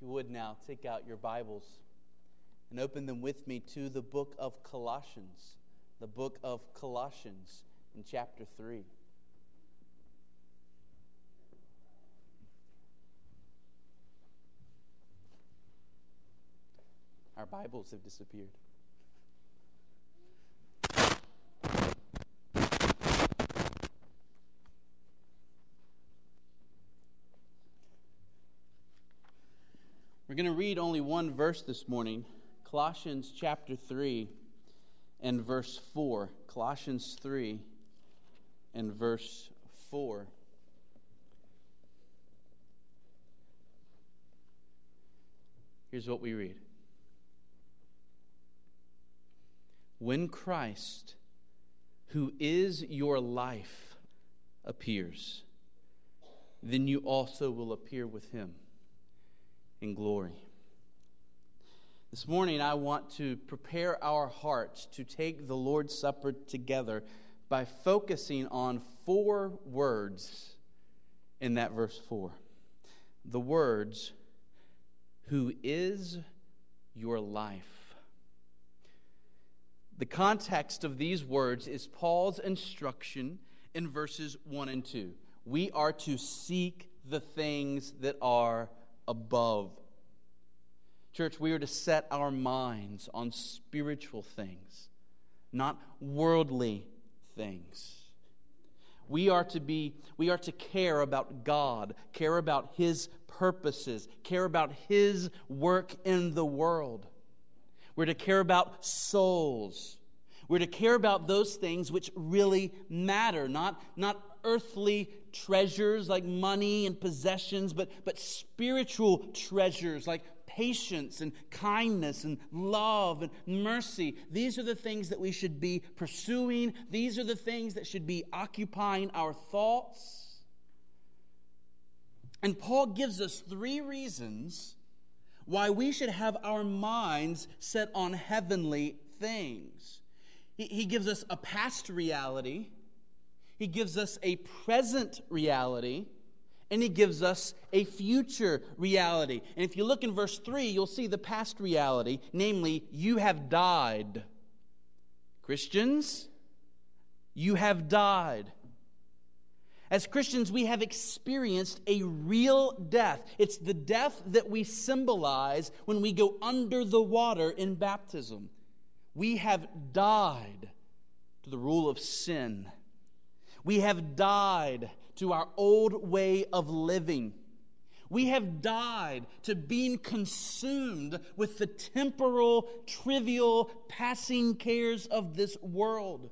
If you would now, take out your Bibles and open them with me to the book of Colossians, the book of Colossians in chapter 3. Our Bibles have disappeared. We're going to read only one verse this morning Colossians chapter 3 and verse 4. Colossians 3 and verse 4. Here's what we read When Christ, who is your life, appears, then you also will appear with him in glory. This morning, I want to prepare our hearts to take the Lord's Supper together by focusing on four words in that verse 4. The words, who is your life. The context of these words is Paul's instruction in verses 1 and 2. We are to seek the things that are above. Church, we are to set our minds on spiritual things, not worldly things. We are to be we are to care about God, care about his purposes, care about his work in the world. We're to care about souls. We're to care about those things which really matter, not, not earthly treasures like money and possessions, but, but spiritual treasures like patience and kindness and love and mercy. These are the things that we should be pursuing. These are the things that should be occupying our thoughts. And Paul gives us three reasons why we should have our minds set on heavenly things. He, he gives us a past reality he gives us a present reality, and He gives us a future reality. And if you look in verse 3, you'll see the past reality, namely, you have died. Christians, you have died. As Christians, we have experienced a real death. It's the death that we symbolize when we go under the water in baptism. We have died to the rule of sin we have died to our old way of living. We have died to being consumed with the temporal, trivial, passing cares of this world.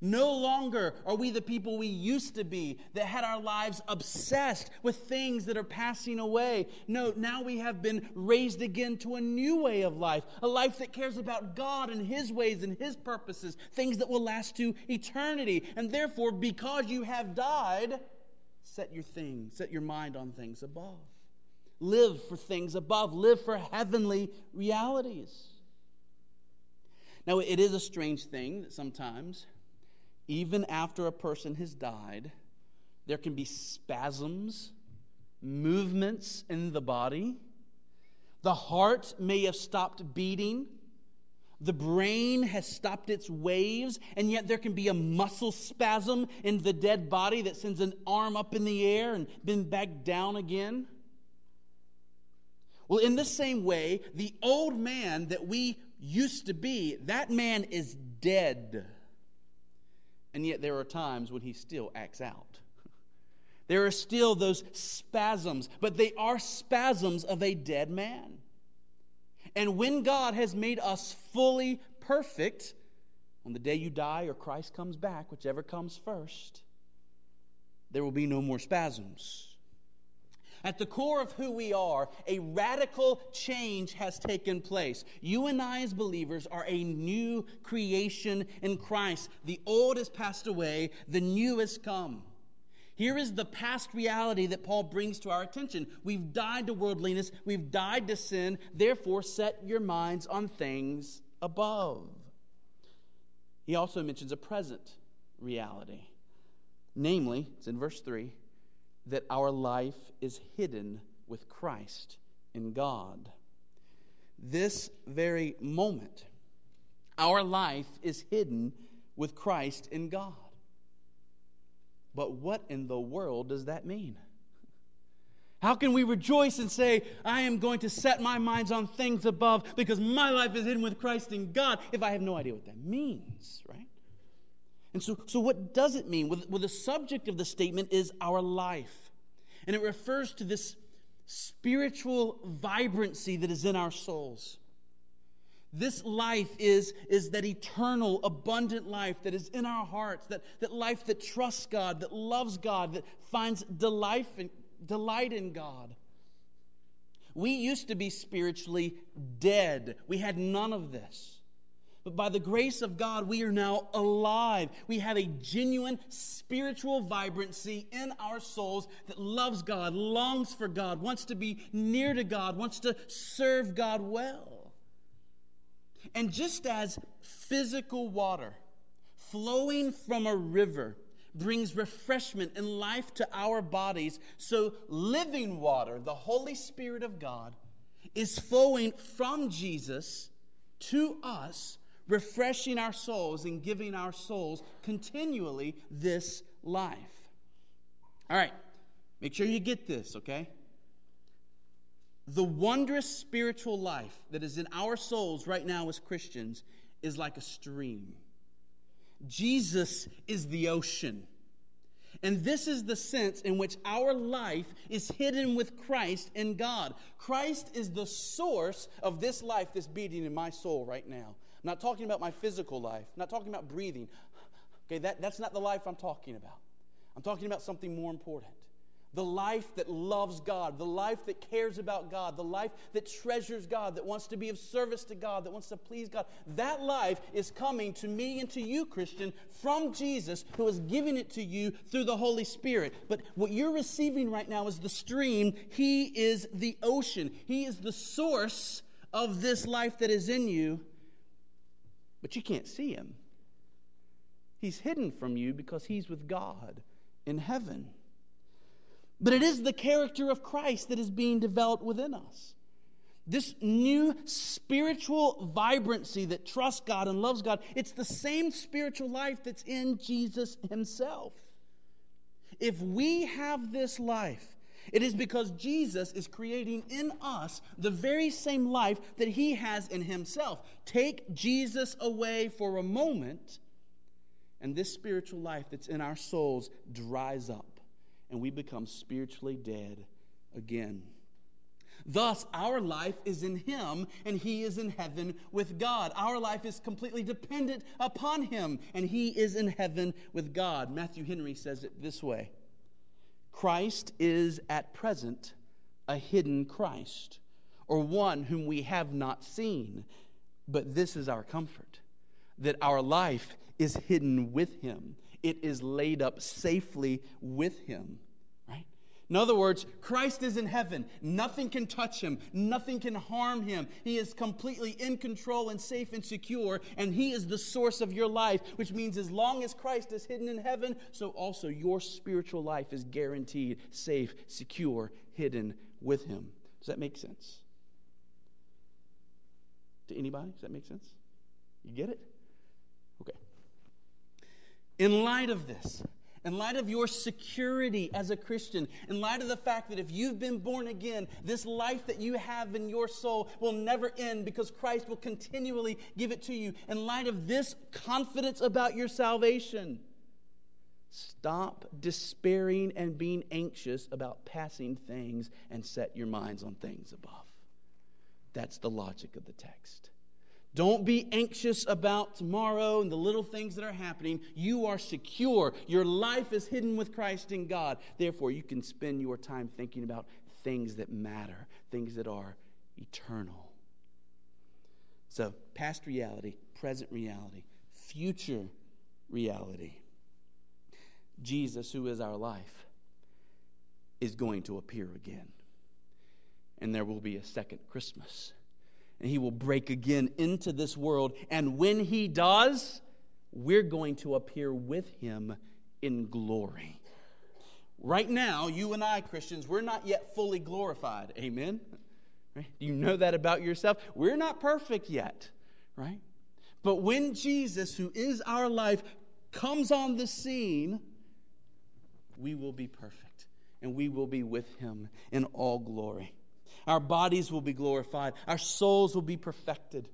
No longer are we the people we used to be that had our lives obsessed with things that are passing away. No, now we have been raised again to a new way of life, a life that cares about God and His ways and His purposes, things that will last to eternity. And therefore, because you have died, set your thing, set your mind on things above. Live for things above, live for heavenly realities. Now, it is a strange thing that sometimes even after a person has died, there can be spasms, movements in the body. The heart may have stopped beating. The brain has stopped its waves, and yet there can be a muscle spasm in the dead body that sends an arm up in the air and then back down again. Well, in the same way, the old man that we used to be, that man is dead. And yet there are times when he still acts out. There are still those spasms, but they are spasms of a dead man. And when God has made us fully perfect, on the day you die or Christ comes back, whichever comes first, there will be no more spasms. At the core of who we are, a radical change has taken place. You and I, as believers, are a new creation in Christ. The old has passed away, the new has come. Here is the past reality that Paul brings to our attention. We've died to worldliness, we've died to sin, therefore, set your minds on things above. He also mentions a present reality. Namely, it's in verse 3 that our life is hidden with Christ in God. This very moment, our life is hidden with Christ in God. But what in the world does that mean? How can we rejoice and say, I am going to set my minds on things above because my life is hidden with Christ in God if I have no idea what that means, right? And so, so what does it mean? Well, well, the subject of the statement is our life. And it refers to this spiritual vibrancy that is in our souls. This life is, is that eternal, abundant life that is in our hearts, that, that life that trusts God, that loves God, that finds delight in, delight in God. We used to be spiritually dead, we had none of this. But by the grace of God, we are now alive. We have a genuine spiritual vibrancy in our souls that loves God, longs for God, wants to be near to God, wants to serve God well. And just as physical water flowing from a river brings refreshment and life to our bodies, so living water, the Holy Spirit of God, is flowing from Jesus to us refreshing our souls and giving our souls continually this life. All right, make sure you get this, okay? The wondrous spiritual life that is in our souls right now as Christians is like a stream. Jesus is the ocean. And this is the sense in which our life is hidden with Christ in God. Christ is the source of this life that's beating in my soul right now. I'm not talking about my physical life. I'm not talking about breathing. Okay, that, that's not the life I'm talking about. I'm talking about something more important. The life that loves God, the life that cares about God, the life that treasures God, that wants to be of service to God, that wants to please God. That life is coming to me and to you, Christian, from Jesus, who is giving it to you through the Holy Spirit. But what you're receiving right now is the stream. He is the ocean, He is the source of this life that is in you but you can't see him. He's hidden from you because he's with God in heaven. But it is the character of Christ that is being developed within us. This new spiritual vibrancy that trusts God and loves God, it's the same spiritual life that's in Jesus himself. If we have this life, it is because Jesus is creating in us the very same life that he has in himself. Take Jesus away for a moment, and this spiritual life that's in our souls dries up, and we become spiritually dead again. Thus, our life is in Him, and He is in heaven with God. Our life is completely dependent upon Him, and He is in heaven with God. Matthew Henry says it this way Christ is at present a hidden Christ, or one whom we have not seen. But this is our comfort that our life is hidden with him, it is laid up safely with him. In other words, Christ is in heaven. Nothing can touch him, nothing can harm him. He is completely in control and safe and secure, and he is the source of your life, which means as long as Christ is hidden in heaven, so also your spiritual life is guaranteed, safe, secure, hidden with him. Does that make sense? To anybody? Does that make sense? You get it? Okay. In light of this, in light of your security as a Christian, in light of the fact that if you've been born again, this life that you have in your soul will never end because Christ will continually give it to you. In light of this confidence about your salvation, stop despairing and being anxious about passing things and set your minds on things above. That's the logic of the text. Don't be anxious about tomorrow and the little things that are happening. You are secure. Your life is hidden with Christ in God. Therefore, you can spend your time thinking about things that matter, things that are eternal. So, past reality, present reality, future reality. Jesus, who is our life, is going to appear again. And there will be a second Christmas and he will break again into this world. And when he does, we're going to appear with him in glory. Right now, you and I, Christians, we're not yet fully glorified. Amen? Right? You know that about yourself? We're not perfect yet, right? But when Jesus, who is our life, comes on the scene, we will be perfect and we will be with him in all glory. Our bodies will be glorified, our souls will be perfected.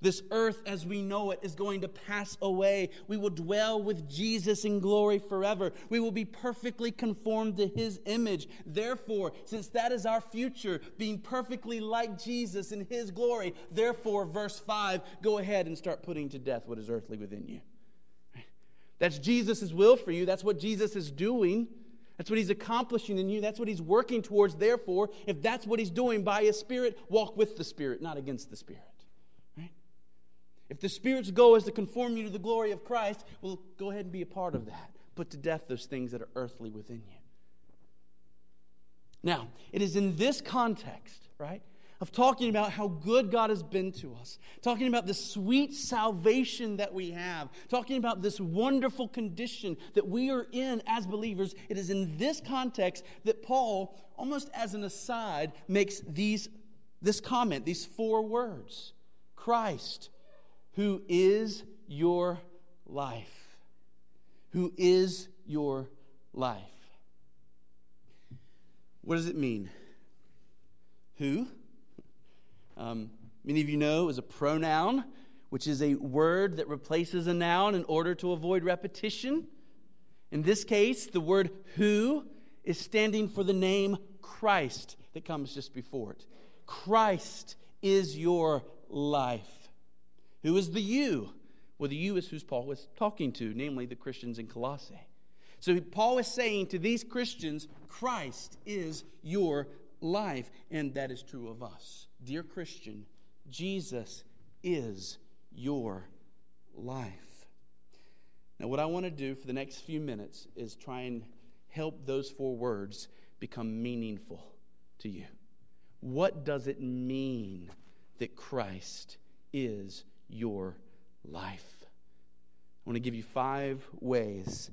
This earth as we know it is going to pass away. We will dwell with Jesus in glory forever. We will be perfectly conformed to his image. Therefore, since that is our future, being perfectly like Jesus in his glory, therefore, verse 5, go ahead and start putting to death what is earthly within you. That's Jesus' will for you. That's what Jesus is doing. That's what he's accomplishing in you. That's what he's working towards. Therefore, if that's what he's doing by his Spirit, walk with the Spirit, not against the Spirit. Right? If the Spirit's goal is to conform you to the glory of Christ, well, go ahead and be a part of that. Put to death those things that are earthly within you. Now, it is in this context, right? Of talking about how good God has been to us, talking about the sweet salvation that we have, talking about this wonderful condition that we are in as believers. It is in this context that Paul, almost as an aside, makes these, this comment, these four words Christ, who is your life. Who is your life. What does it mean? Who? Um, many of you know is a pronoun, which is a word that replaces a noun in order to avoid repetition. In this case, the word who is standing for the name Christ that comes just before it. Christ is your life. Who is the you? Well, the you is who Paul was talking to, namely the Christians in Colossae. So Paul is saying to these Christians, Christ is your life, and that is true of us. Dear Christian, Jesus is your life. Now, what I want to do for the next few minutes is try and help those four words become meaningful to you. What does it mean that Christ is your life? I want to give you five ways.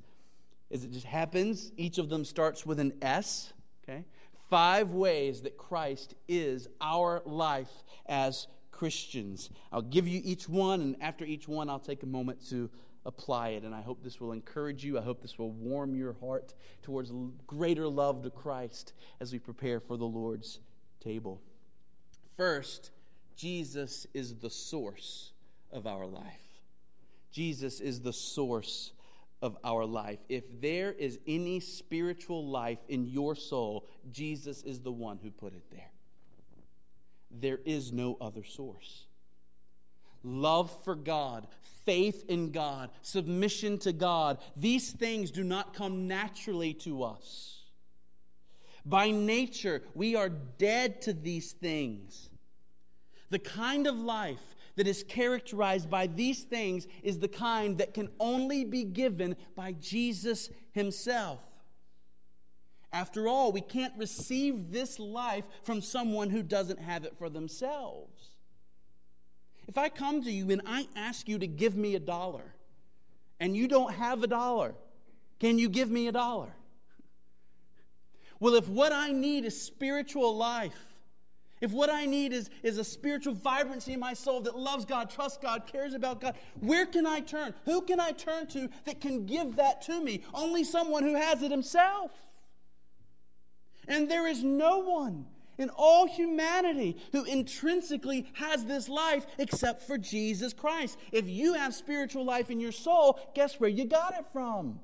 As it just happens, each of them starts with an S, okay? Five ways that Christ is our life as Christians. I'll give you each one, and after each one, I'll take a moment to apply it. And I hope this will encourage you. I hope this will warm your heart towards greater love to Christ as we prepare for the Lord's table. First, Jesus is the source of our life. Jesus is the source of our life. If there is any spiritual life in your soul, Jesus is the one who put it there. There is no other source. Love for God, faith in God, submission to God, these things do not come naturally to us. By nature, we are dead to these things. The kind of life that is characterized by these things is the kind that can only be given by Jesus Himself. After all, we can't receive this life from someone who doesn't have it for themselves. If I come to you and I ask you to give me a dollar, and you don't have a dollar, can you give me a dollar? Well, if what I need is spiritual life, if what I need is, is a spiritual vibrancy in my soul that loves God, trusts God, cares about God, where can I turn? Who can I turn to that can give that to me? Only someone who has it himself. And there is no one in all humanity who intrinsically has this life except for Jesus Christ. If you have spiritual life in your soul, guess where you got it from?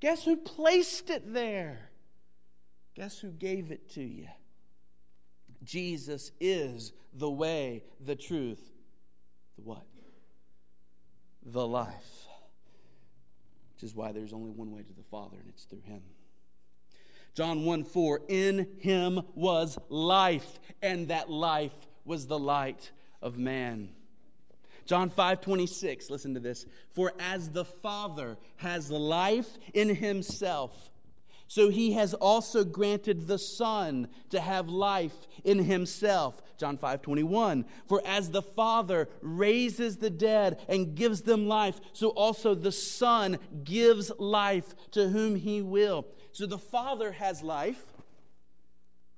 Guess who placed it there? Guess who gave it to you? Jesus is the way, the truth, the what? The life. Which is why there's only one way to the Father, and it's through Him. John 1 4, in Him was life, and that life was the light of man. John 5 26, listen to this. For as the Father has life in Himself, so he has also granted the Son to have life in himself. John 5 21. For as the Father raises the dead and gives them life, so also the Son gives life to whom he will. So the Father has life,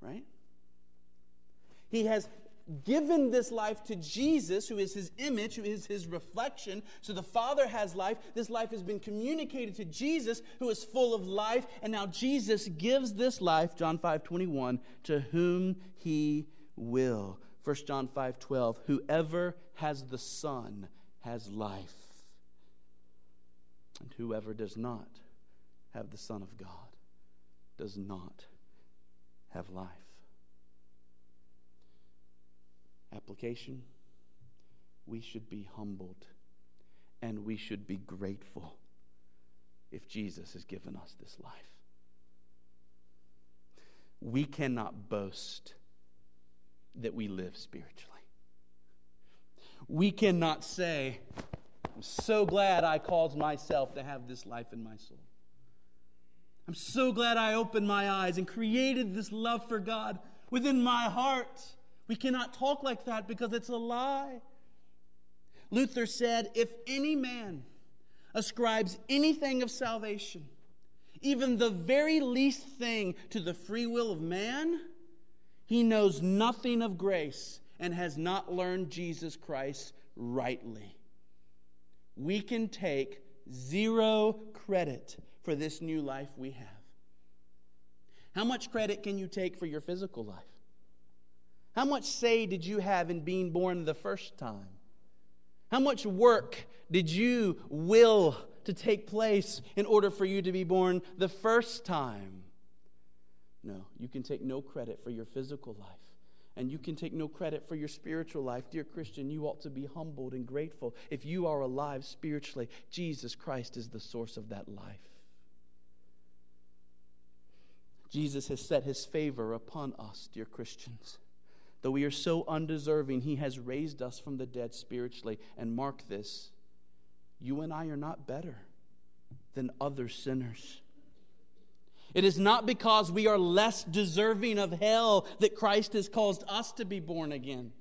right? He has given this life to Jesus, who is his image, who is his reflection. So the Father has life. This life has been communicated to Jesus, who is full of life. And now Jesus gives this life, John 5 21, to whom he will. 1 John 5 12, whoever has the Son has life. And whoever does not have the Son of God does not have life. Application we should be humbled and we should be grateful if Jesus has given us this life. We cannot boast that we live spiritually. We cannot say, I'm so glad I caused myself to have this life in my soul. I'm so glad I opened my eyes and created this love for God within my heart. We cannot talk like that because it's a lie. Luther said, If any man ascribes anything of salvation, even the very least thing, to the free will of man, he knows nothing of grace and has not learned Jesus Christ rightly. We can take zero credit for this new life we have. How much credit can you take for your physical life? How much say did you have in being born the first time? How much work did you will to take place in order for you to be born the first time? No, you can take no credit for your physical life. And you can take no credit for your spiritual life. Dear Christian, you ought to be humbled and grateful. If you are alive spiritually, Jesus Christ is the source of that life. Jesus has set his favor upon us, dear Christians. Though we are so undeserving, He has raised us from the dead spiritually. And mark this you and I are not better than other sinners. It is not because we are less deserving of hell that Christ has caused us to be born again.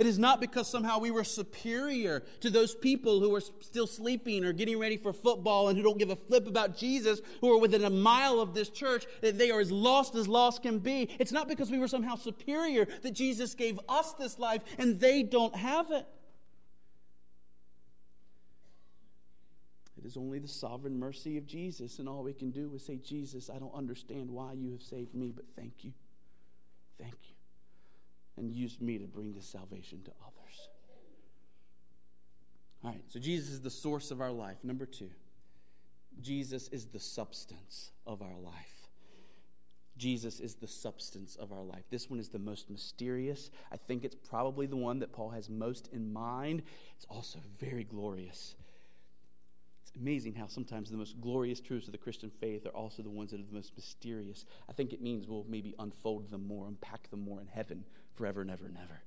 It is not because somehow we were superior to those people who are still sleeping or getting ready for football and who don't give a flip about Jesus, who are within a mile of this church, that they are as lost as lost can be. It's not because we were somehow superior that Jesus gave us this life and they don't have it. It is only the sovereign mercy of Jesus, and all we can do is say, Jesus, I don't understand why you have saved me, but thank you. Thank you and used me to bring this salvation to others. All right, so Jesus is the source of our life. Number two, Jesus is the substance of our life. Jesus is the substance of our life. This one is the most mysterious. I think it's probably the one that Paul has most in mind. It's also very glorious. It's amazing how sometimes the most glorious truths of the Christian faith are also the ones that are the most mysterious. I think it means we'll maybe unfold them more, unpack them more in heaven forever and ever and ever.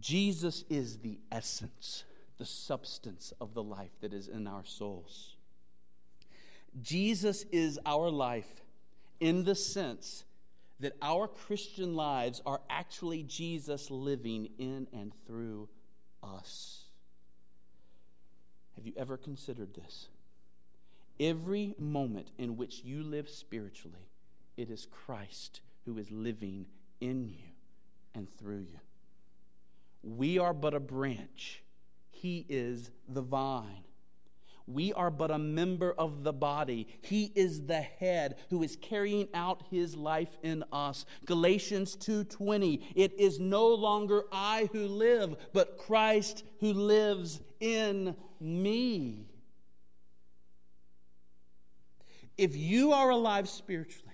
Jesus is the essence, the substance of the life that is in our souls. Jesus is our life in the sense that our Christian lives are actually Jesus living in and through us. Have you ever considered this? Every moment in which you live spiritually, it is Christ who is living in you and through you. We are but a branch, He is the vine. We are but a member of the body. He is the head who is carrying out his life in us. Galatians 2:20 It is no longer I who live, but Christ who lives in me. If you are alive spiritually,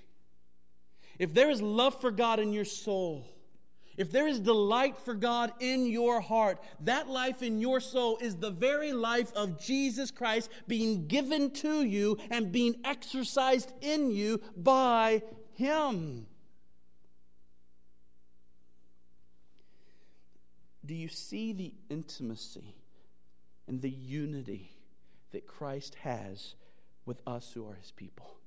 if there is love for God in your soul, if there is delight for God in your heart, that life in your soul is the very life of Jesus Christ being given to you and being exercised in you by Him. Do you see the intimacy and the unity that Christ has with us who are His people?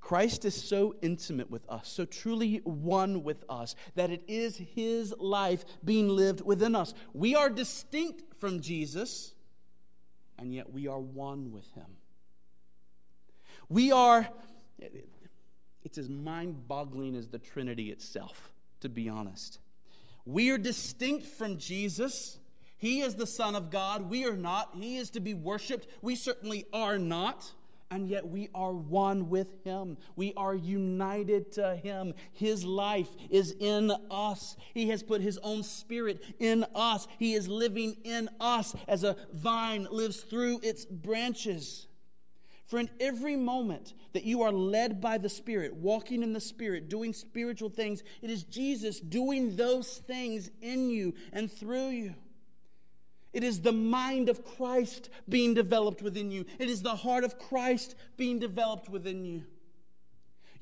Christ is so intimate with us, so truly one with us, that it is his life being lived within us. We are distinct from Jesus, and yet we are one with him. We are, it's as mind boggling as the Trinity itself, to be honest. We are distinct from Jesus. He is the Son of God. We are not. He is to be worshiped. We certainly are not. And yet we are one with Him. We are united to Him. His life is in us. He has put His own Spirit in us. He is living in us as a vine lives through its branches. Friend, every moment that you are led by the Spirit, walking in the Spirit, doing spiritual things, it is Jesus doing those things in you and through you. It is the mind of Christ being developed within you, it is the heart of Christ being developed within you.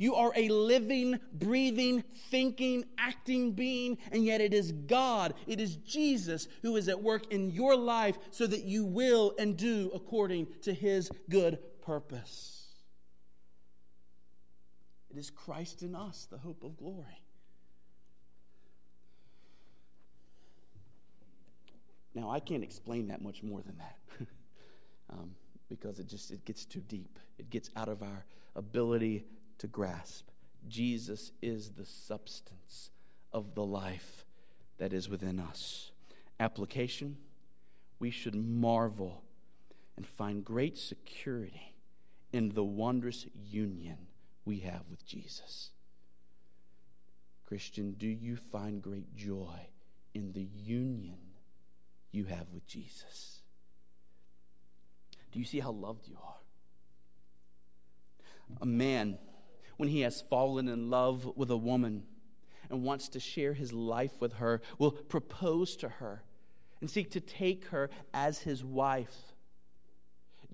You are a living, breathing, thinking, acting being, and yet it is God, it is Jesus who is at work in your life so that you will and do according to his good purpose. It is Christ in us, the hope of glory. Now, I can't explain that much more than that um, because it just it gets too deep. It gets out of our ability to grasp. Jesus is the substance of the life that is within us. Application we should marvel and find great security in the wondrous union we have with Jesus. Christian, do you find great joy in the union you have with Jesus? Do you see how loved you are? A man, when he has fallen in love with a woman and wants to share his life with her, will propose to her and seek to take her as his wife.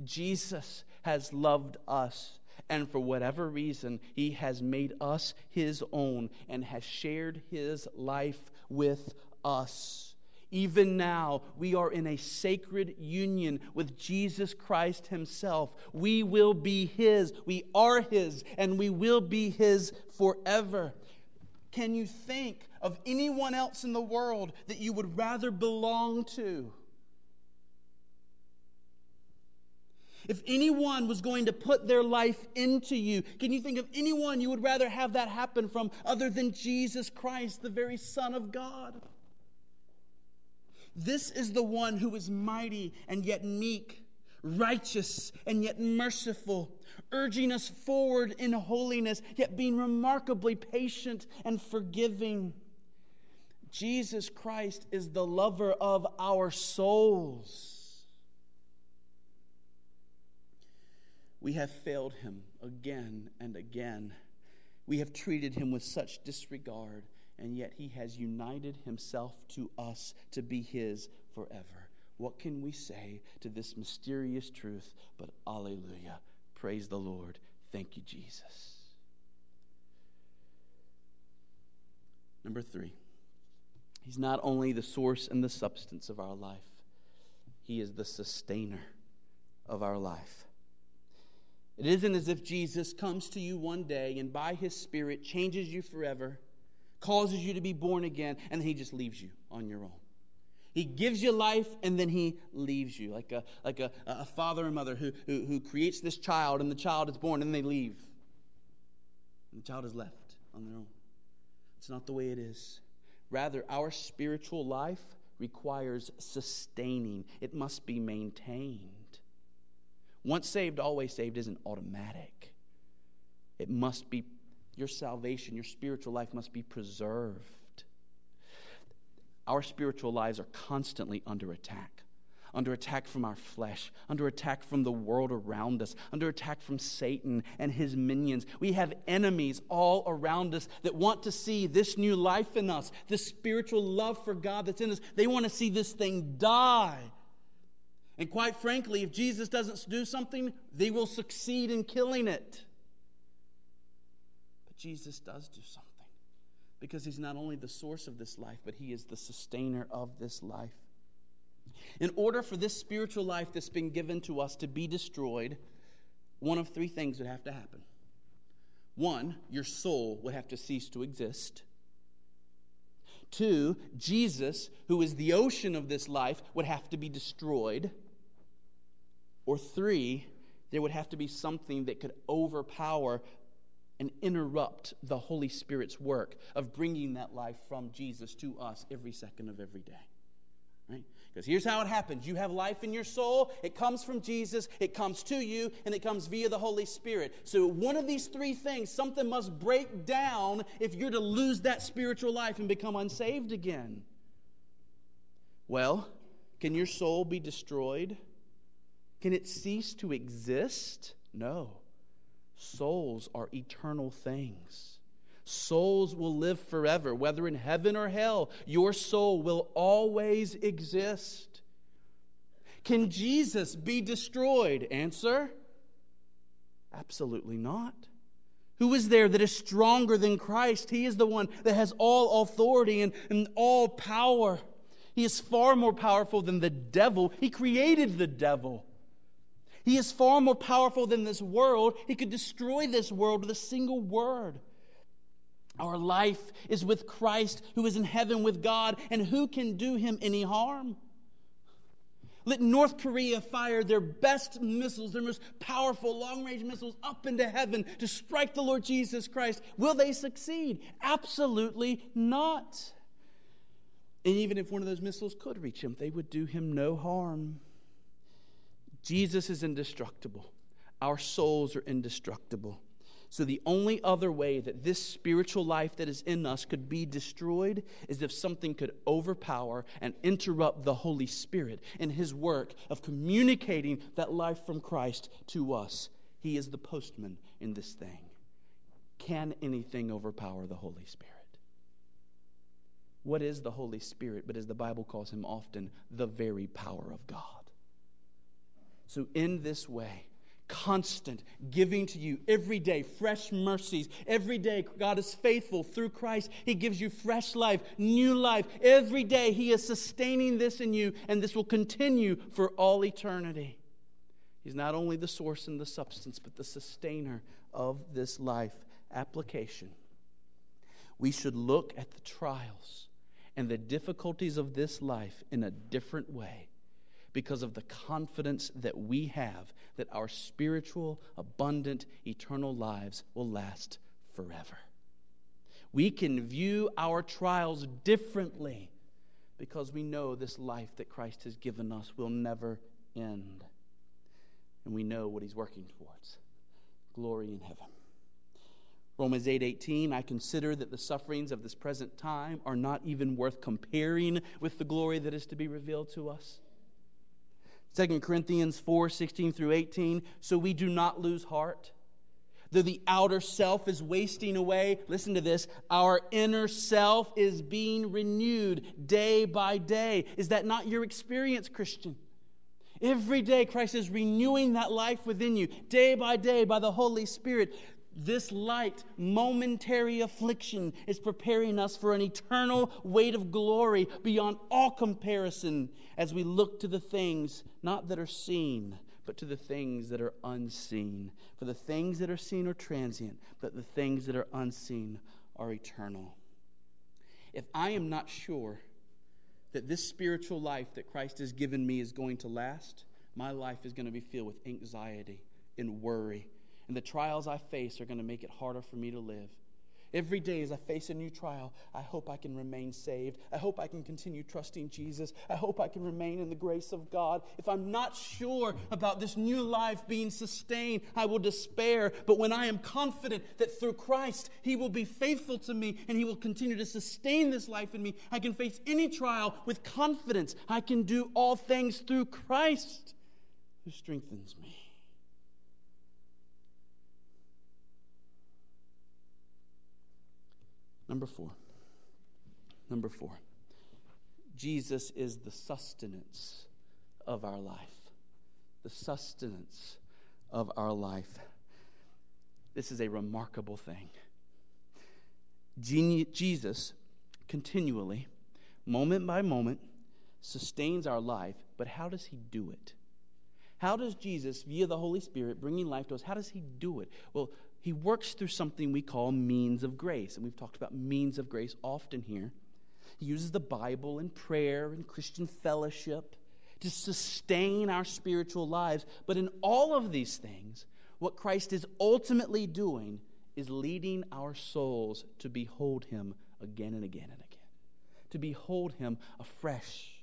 Jesus has loved us. And for whatever reason, he has made us his own and has shared his life with us. Even now, we are in a sacred union with Jesus Christ Himself. We will be His, we are His, and we will be His forever. Can you think of anyone else in the world that you would rather belong to? If anyone was going to put their life into you, can you think of anyone you would rather have that happen from other than Jesus Christ, the very Son of God? This is the one who is mighty and yet meek, righteous and yet merciful, urging us forward in holiness, yet being remarkably patient and forgiving. Jesus Christ is the lover of our souls. We have failed him again and again. We have treated him with such disregard, and yet he has united himself to us to be his forever. What can we say to this mysterious truth but Alleluia? Praise the Lord. Thank you, Jesus. Number three, he's not only the source and the substance of our life, he is the sustainer of our life. It isn't as if Jesus comes to you one day and by his Spirit changes you forever, causes you to be born again, and he just leaves you on your own. He gives you life and then he leaves you, like a, like a, a father and mother who, who, who creates this child and the child is born and they leave. And the child is left on their own. It's not the way it is. Rather, our spiritual life requires sustaining, it must be maintained. Once saved, always saved isn't automatic. It must be, your salvation, your spiritual life must be preserved. Our spiritual lives are constantly under attack under attack from our flesh, under attack from the world around us, under attack from Satan and his minions. We have enemies all around us that want to see this new life in us, this spiritual love for God that's in us. They want to see this thing die. And quite frankly, if Jesus doesn't do something, they will succeed in killing it. Jesus does do something because he's not only the source of this life, but he is the sustainer of this life. In order for this spiritual life that's been given to us to be destroyed, one of three things would have to happen. One, your soul would have to cease to exist. Two, Jesus, who is the ocean of this life, would have to be destroyed. Or three, there would have to be something that could overpower and interrupt the Holy Spirit's work of bringing that life from Jesus to us every second of every day. Right? Because here's how it happens you have life in your soul, it comes from Jesus, it comes to you, and it comes via the Holy Spirit. So, one of these three things, something must break down if you're to lose that spiritual life and become unsaved again. Well, can your soul be destroyed? Can it cease to exist? No. Souls are eternal things. Souls will live forever, whether in heaven or hell. Your soul will always exist. Can Jesus be destroyed? Answer Absolutely not. Who is there that is stronger than Christ? He is the one that has all authority and, and all power. He is far more powerful than the devil. He created the devil. He is far more powerful than this world. He could destroy this world with a single word. Our life is with Christ who is in heaven with God, and who can do him any harm? Let North Korea fire their best missiles, their most powerful long range missiles, up into heaven to strike the Lord Jesus Christ. Will they succeed? Absolutely not. And even if one of those missiles could reach him, they would do him no harm. Jesus is indestructible. Our souls are indestructible. So, the only other way that this spiritual life that is in us could be destroyed is if something could overpower and interrupt the Holy Spirit in His work of communicating that life from Christ to us. He is the postman in this thing. Can anything overpower the Holy Spirit? What is the Holy Spirit? But as the Bible calls him often, the very power of God. So, in this way, constant giving to you every day, fresh mercies. Every day, God is faithful through Christ. He gives you fresh life, new life. Every day, He is sustaining this in you, and this will continue for all eternity. He's not only the source and the substance, but the sustainer of this life. Application. We should look at the trials and the difficulties of this life in a different way because of the confidence that we have that our spiritual, abundant, eternal lives will last forever. We can view our trials differently because we know this life that Christ has given us will never end. And we know what he's working towards glory in heaven. Romans 8:18 I consider that the sufferings of this present time are not even worth comparing with the glory that is to be revealed to us. 2 Corinthians 4 16 through 18. So we do not lose heart. Though the outer self is wasting away, listen to this, our inner self is being renewed day by day. Is that not your experience, Christian? Every day, Christ is renewing that life within you, day by day, by the Holy Spirit. This light, momentary affliction is preparing us for an eternal weight of glory beyond all comparison as we look to the things not that are seen, but to the things that are unseen. For the things that are seen are transient, but the things that are unseen are eternal. If I am not sure that this spiritual life that Christ has given me is going to last, my life is going to be filled with anxiety and worry and the trials I face are going to make it harder for me to live. Every day as I face a new trial, I hope I can remain saved. I hope I can continue trusting Jesus. I hope I can remain in the grace of God. If I'm not sure about this new life being sustained, I will despair. But when I am confident that through Christ, He will be faithful to me and He will continue to sustain this life in me, I can face any trial with confidence. I can do all things through Christ who strengthens me. Number four. Number four. Jesus is the sustenance of our life. The sustenance of our life. This is a remarkable thing. Jesus continually, moment by moment, sustains our life, but how does he do it? How does Jesus, via the Holy Spirit, bringing life to us, how does he do it? Well, he works through something we call means of grace. And we've talked about means of grace often here. He uses the Bible and prayer and Christian fellowship to sustain our spiritual lives. But in all of these things, what Christ is ultimately doing is leading our souls to behold him again and again and again, to behold him afresh.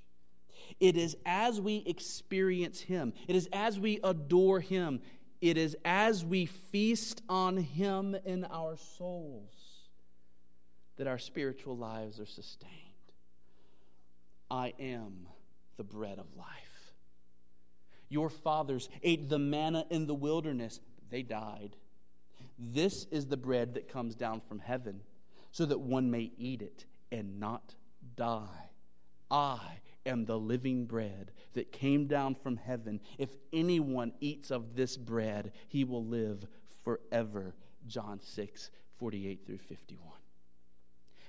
It is as we experience him, it is as we adore him, it is as we feast on him in our souls that our spiritual lives are sustained. I am the bread of life. Your fathers ate the manna in the wilderness, they died. This is the bread that comes down from heaven, so that one may eat it and not die. I am the living bread that came down from heaven. If anyone eats of this bread, he will live forever. John 6, 48 through 51.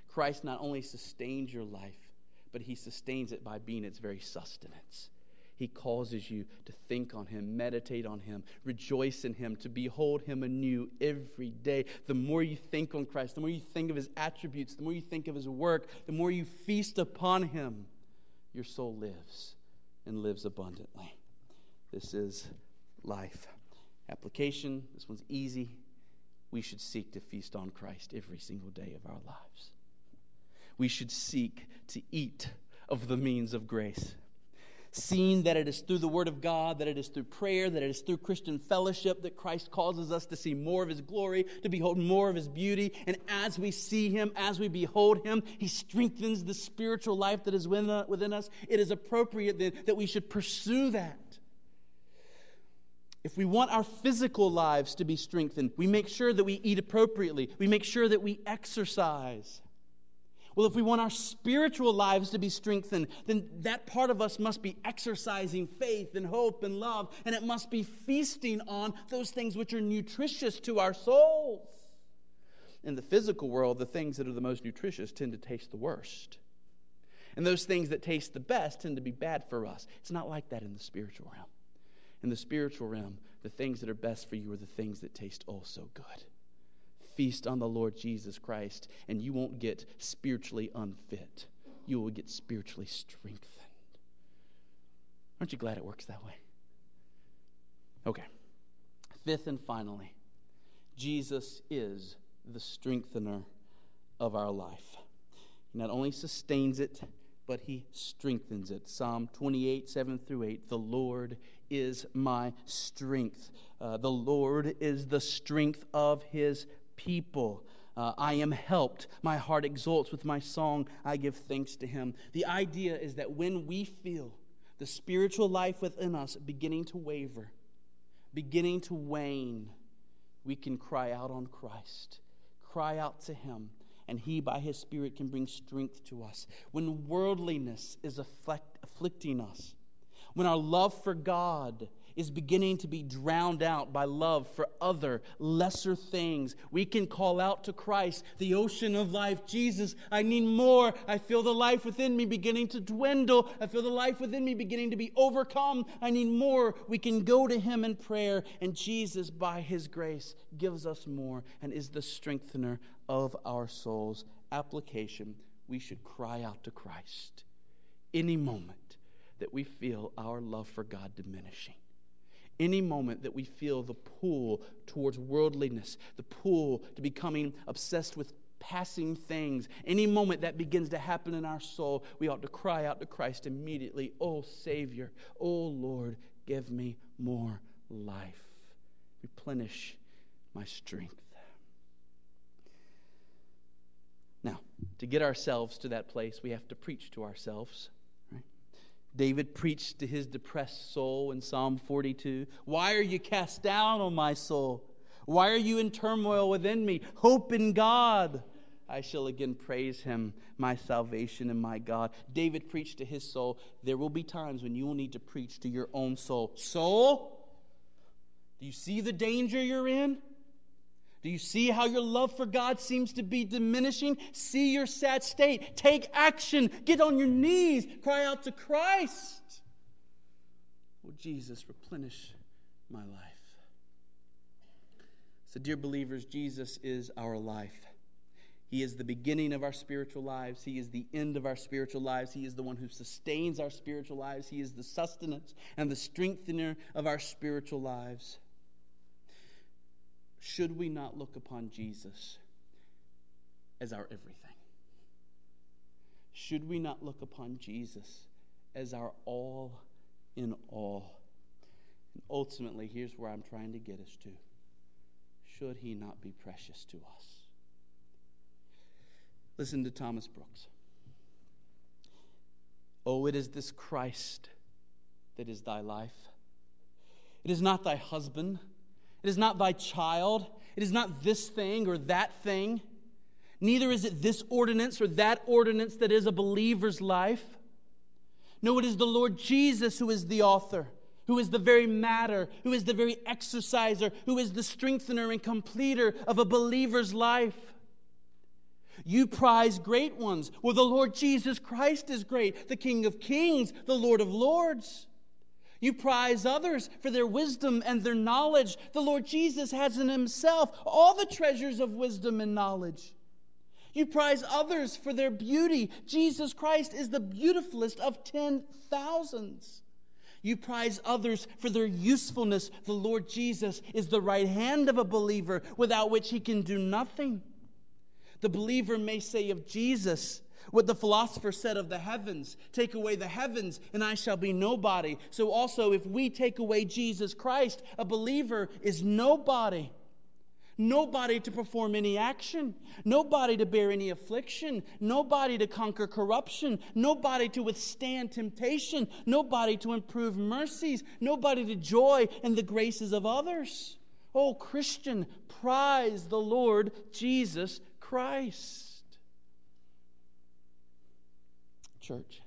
Christ not only sustains your life, but he sustains it by being its very sustenance. He causes you to think on Him, meditate on Him, rejoice in Him, to behold Him anew every day. The more you think on Christ, the more you think of His attributes, the more you think of His work, the more you feast upon Him, your soul lives and lives abundantly. This is life. Application this one's easy. We should seek to feast on Christ every single day of our lives. We should seek to eat of the means of grace seeing that it is through the Word of God, that it is through prayer, that it is through Christian fellowship that Christ causes us to see more of His glory, to behold more of His beauty. And as we see Him, as we behold Him, He strengthens the spiritual life that is within uh, us. It is appropriate then that we should pursue that. If we want our physical lives to be strengthened, we make sure that we eat appropriately. We make sure that we exercise. Well, if we want our spiritual lives to be strengthened, then that part of us must be exercising faith and hope and love, and it must be feasting on those things which are nutritious to our souls. In the physical world, the things that are the most nutritious tend to taste the worst. And those things that taste the best tend to be bad for us. It's not like that in the spiritual realm. In the spiritual realm, the things that are best for you are the things that taste oh so good feast on the Lord Jesus Christ, and you won't get spiritually unfit. You will get spiritually strengthened. Aren't you glad it works that way? Okay. Fifth and finally, Jesus is the strengthener of our life. He not only sustains it, but he strengthens it. Psalm 28, 7 through 8. The Lord is my strength. Uh, the Lord is the strength of his people. Uh, I am helped. My heart exults with my song. I give thanks to him. The idea is that when we feel the spiritual life within us beginning to waver, beginning to wane, we can cry out on Christ, cry out to him, and he, by his Spirit, can bring strength to us. When worldliness is afflict- afflicting us, when our love for God is beginning to be drowned out by love for other lesser things. We can call out to Christ, the ocean of life Jesus, I need more. I feel the life within me beginning to dwindle. I feel the life within me beginning to be overcome. I need more. We can go to Him in prayer, and Jesus, by His grace, gives us more and is the strengthener of our souls. Application we should cry out to Christ any moment that we feel our love for God diminishing any moment that we feel the pull towards worldliness, the pull to becoming obsessed with passing things, any moment that begins to happen in our soul, we ought to cry out to Christ immediately, Oh Savior, oh Lord, give me more life. Replenish my strength. Now, to get ourselves to that place, we have to preach to ourselves. David preached to his depressed soul in Psalm 42 Why are you cast down, O my soul? Why are you in turmoil within me? Hope in God. I shall again praise him, my salvation and my God. David preached to his soul. There will be times when you will need to preach to your own soul. Soul, do you see the danger you're in? Do you see how your love for God seems to be diminishing? See your sad state. Take action. Get on your knees. Cry out to Christ. Oh, Jesus, replenish my life. So, dear believers, Jesus is our life. He is the beginning of our spiritual lives. He is the end of our spiritual lives. He is the one who sustains our spiritual lives. He is the sustenance and the strengthener of our spiritual lives should we not look upon Jesus as our everything? Should we not look upon Jesus as our all in all? And ultimately, here's where I'm trying to get us to. Should he not be precious to us? Listen to Thomas Brooks. Oh, it is this Christ that is thy life. It is not thy husband. It is not thy child. It is not this thing or that thing. Neither is it this ordinance or that ordinance that is a believer's life. No, it is the Lord Jesus who is the author, who is the very matter, who is the very exerciser, who is the strengthener and completer of a believer's life. You prize great ones. Well, the Lord Jesus Christ is great, the King of kings, the Lord of lords. You prize others for their wisdom and their knowledge. The Lord Jesus has in himself all the treasures of wisdom and knowledge. You prize others for their beauty. Jesus Christ is the beautifulest of ten thousands. You prize others for their usefulness. The Lord Jesus is the right hand of a believer without which he can do nothing. The believer may say of Jesus what the philosopher said of the heavens take away the heavens, and I shall be nobody. So, also, if we take away Jesus Christ, a believer is nobody. Nobody to perform any action, nobody to bear any affliction, nobody to conquer corruption, nobody to withstand temptation, nobody to improve mercies, nobody to joy in the graces of others. Oh, Christian, prize the Lord Jesus Christ. Church,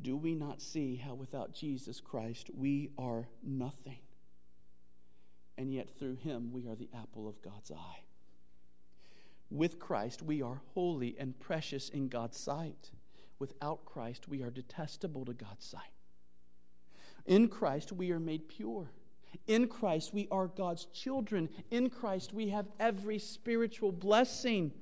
do we not see how without Jesus Christ we are nothing? And yet through him we are the apple of God's eye. With Christ we are holy and precious in God's sight. Without Christ we are detestable to God's sight. In Christ we are made pure. In Christ, we are God's children. In Christ, we have every spiritual blessing.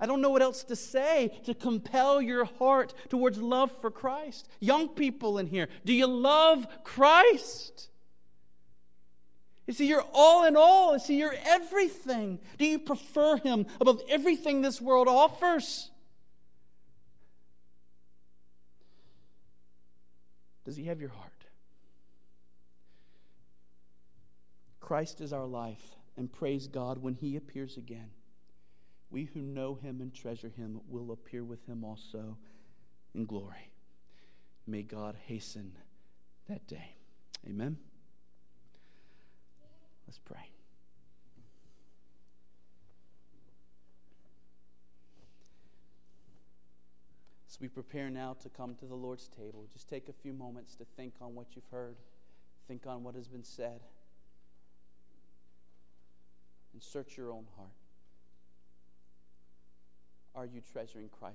I don't know what else to say to compel your heart towards love for Christ. Young people in here, do you love Christ? Is he your all in all? Is he your everything? Do you prefer him above everything this world offers? Does he have your heart? Christ is our life, and praise God when he appears again. We who know him and treasure him will appear with him also in glory. May God hasten that day. Amen. Let's pray. As we prepare now to come to the Lord's table, just take a few moments to think on what you've heard, think on what has been said and search your own heart. Are you treasuring Christ?